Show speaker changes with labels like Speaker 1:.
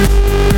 Speaker 1: you